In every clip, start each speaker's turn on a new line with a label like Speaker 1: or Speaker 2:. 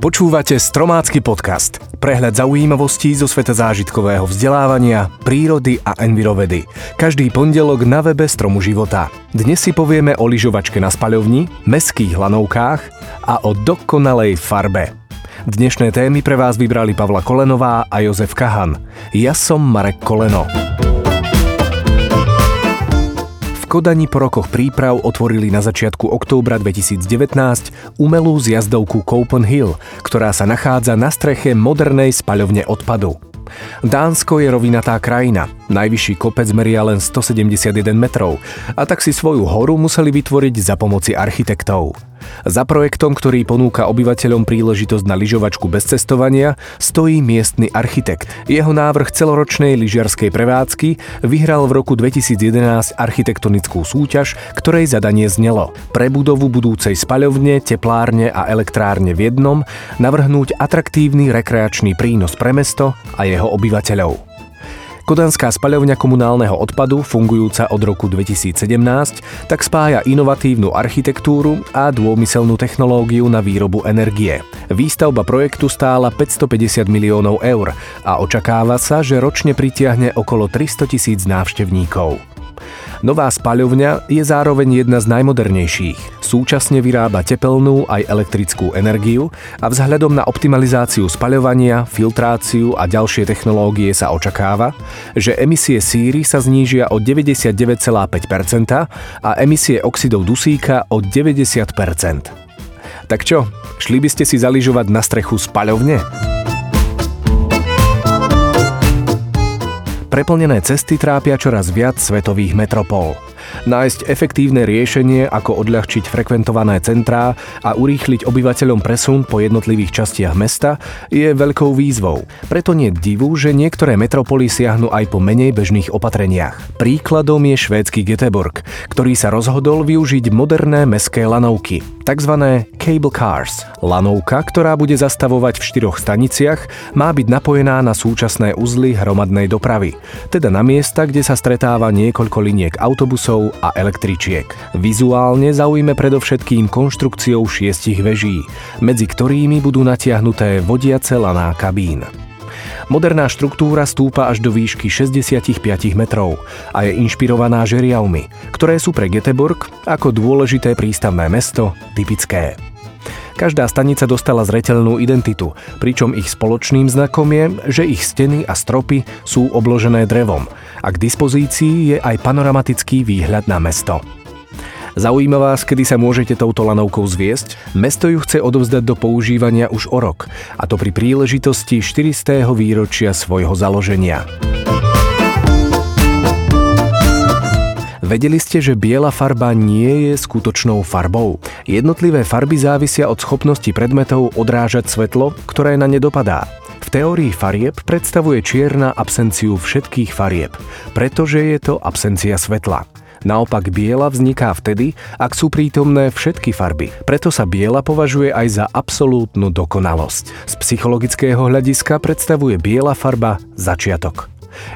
Speaker 1: Počúvate Stromácky podcast. Prehľad zaujímavostí zo sveta zážitkového vzdelávania, prírody a envirovedy. Každý pondelok na webe Stromu života. Dnes si povieme o lyžovačke na spaľovni, meských lanovkách a o dokonalej farbe. Dnešné témy pre vás vybrali Pavla Kolenová a Jozef Kahan. Ja som Marek Koleno. Kodani po rokoch príprav otvorili na začiatku októbra 2019 umelú zjazdovku Copenhill, ktorá sa nachádza na streche modernej spaľovne odpadu. Dánsko je rovinatá krajina. Najvyšší kopec meria len 171 metrov a tak si svoju horu museli vytvoriť za pomoci architektov. Za projektom, ktorý ponúka obyvateľom príležitosť na lyžovačku bez cestovania, stojí miestny architekt. Jeho návrh celoročnej lyžiarskej prevádzky vyhral v roku 2011 architektonickú súťaž, ktorej zadanie znelo pre budovu budúcej spaľovne, teplárne a elektrárne v jednom navrhnúť atraktívny rekreačný prínos pre mesto a jeho obyvateľov. Kodanská spaľovňa komunálneho odpadu, fungujúca od roku 2017, tak spája inovatívnu architektúru a dômyselnú technológiu na výrobu energie. Výstavba projektu stála 550 miliónov eur a očakáva sa, že ročne pritiahne okolo 300 tisíc návštevníkov. Nová spaľovňa je zároveň jedna z najmodernejších. Súčasne vyrába tepelnú aj elektrickú energiu a vzhľadom na optimalizáciu spaľovania, filtráciu a ďalšie technológie sa očakáva, že emisie síry sa znížia o 99,5% a emisie oxidov dusíka o 90%. Tak čo, šli by ste si zaližovať na strechu spaľovne? Preplnené cesty trápia čoraz viac svetových metropol. Nájsť efektívne riešenie, ako odľahčiť frekventované centrá a urýchliť obyvateľom presun po jednotlivých častiach mesta, je veľkou výzvou. Preto nie divu, že niektoré metropoly siahnu aj po menej bežných opatreniach. Príkladom je švédsky Göteborg, ktorý sa rozhodol využiť moderné meské lanovky, tzv. cable cars. Lanovka, ktorá bude zastavovať v štyroch staniciach, má byť napojená na súčasné uzly hromadnej dopravy, teda na miesta, kde sa stretáva niekoľko liniek autobusov a električiek. Vizuálne zaujme predovšetkým konštrukciou šiestich veží, medzi ktorými budú natiahnuté vodiace laná kabín. Moderná štruktúra stúpa až do výšky 65 metrov a je inšpirovaná žeriavmi, ktoré sú pre Göteborg ako dôležité prístavné mesto typické. Každá stanica dostala zreteľnú identitu, pričom ich spoločným znakom je, že ich steny a stropy sú obložené drevom a k dispozícii je aj panoramatický výhľad na mesto. Zaujíma vás, kedy sa môžete touto lanovkou zviesť? Mesto ju chce odovzdať do používania už o rok, a to pri príležitosti 400. výročia svojho založenia. Vedeli ste, že biela farba nie je skutočnou farbou. Jednotlivé farby závisia od schopnosti predmetov odrážať svetlo, ktoré na ne dopadá. V teórii farieb predstavuje čierna absenciu všetkých farieb, pretože je to absencia svetla. Naopak biela vzniká vtedy, ak sú prítomné všetky farby. Preto sa biela považuje aj za absolútnu dokonalosť. Z psychologického hľadiska predstavuje biela farba začiatok.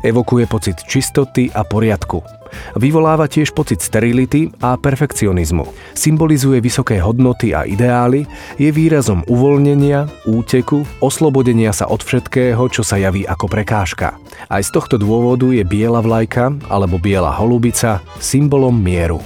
Speaker 1: Evokuje pocit čistoty a poriadku. Vyvoláva tiež pocit sterility a perfekcionizmu. Symbolizuje vysoké hodnoty a ideály, je výrazom uvoľnenia, úteku, oslobodenia sa od všetkého, čo sa javí ako prekážka. Aj z tohto dôvodu je biela vlajka alebo biela holubica symbolom mieru.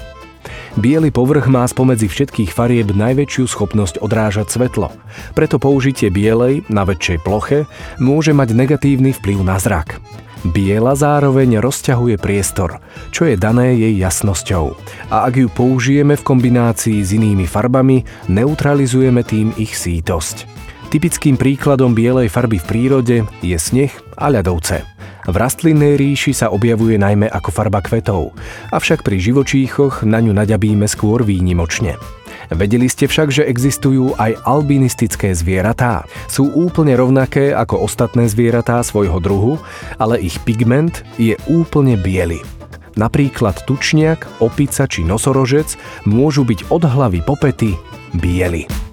Speaker 1: Bielý povrch má spomedzi všetkých farieb najväčšiu schopnosť odrážať svetlo. Preto použitie bielej na väčšej ploche môže mať negatívny vplyv na zrak. Biela zároveň rozťahuje priestor, čo je dané jej jasnosťou. A ak ju použijeme v kombinácii s inými farbami, neutralizujeme tým ich sítosť. Typickým príkladom bielej farby v prírode je sneh a ľadovce. V rastlinnej ríši sa objavuje najmä ako farba kvetov, avšak pri živočíchoch na ňu naďabíme skôr výnimočne. Vedeli ste však, že existujú aj albinistické zvieratá. Sú úplne rovnaké ako ostatné zvieratá svojho druhu, ale ich pigment je úplne biely. Napríklad tučniak, opica či nosorožec môžu byť od hlavy po pety bieli.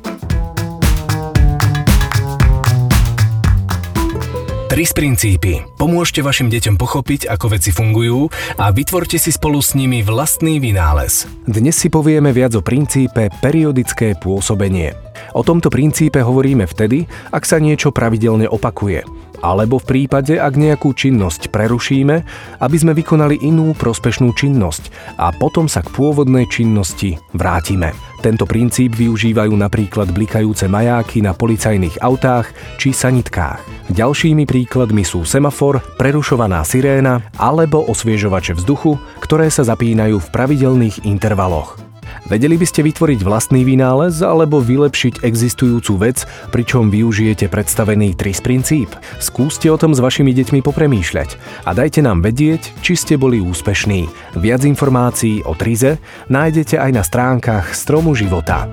Speaker 1: Tris princípy. Pomôžte vašim deťom pochopiť, ako veci fungujú a vytvorte si spolu s nimi vlastný vynález. Dnes si povieme viac o princípe periodické pôsobenie. O tomto princípe hovoríme vtedy, ak sa niečo pravidelne opakuje alebo v prípade, ak nejakú činnosť prerušíme, aby sme vykonali inú prospešnú činnosť a potom sa k pôvodnej činnosti vrátime. Tento princíp využívajú napríklad blikajúce majáky na policajných autách či sanitkách. Ďalšími príkladmi sú semafor, prerušovaná siréna alebo osviežovače vzduchu, ktoré sa zapínajú v pravidelných intervaloch. Vedeli by ste vytvoriť vlastný vynález alebo vylepšiť existujúcu vec, pričom využijete predstavený TRIS princíp? Skúste o tom s vašimi deťmi popremýšľať a dajte nám vedieť, či ste boli úspešní. Viac informácií o TRIZE nájdete aj na stránkach Stromu života.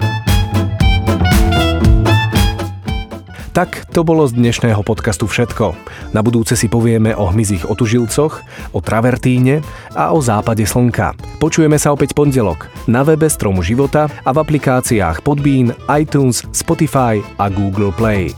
Speaker 1: Tak to bolo z dnešného podcastu všetko. Na budúce si povieme o hmyzích otužilcoch, o travertíne a o západe slnka. Počujeme sa opäť pondelok na webe Stromu života a v aplikáciách Podbean, iTunes, Spotify a Google Play.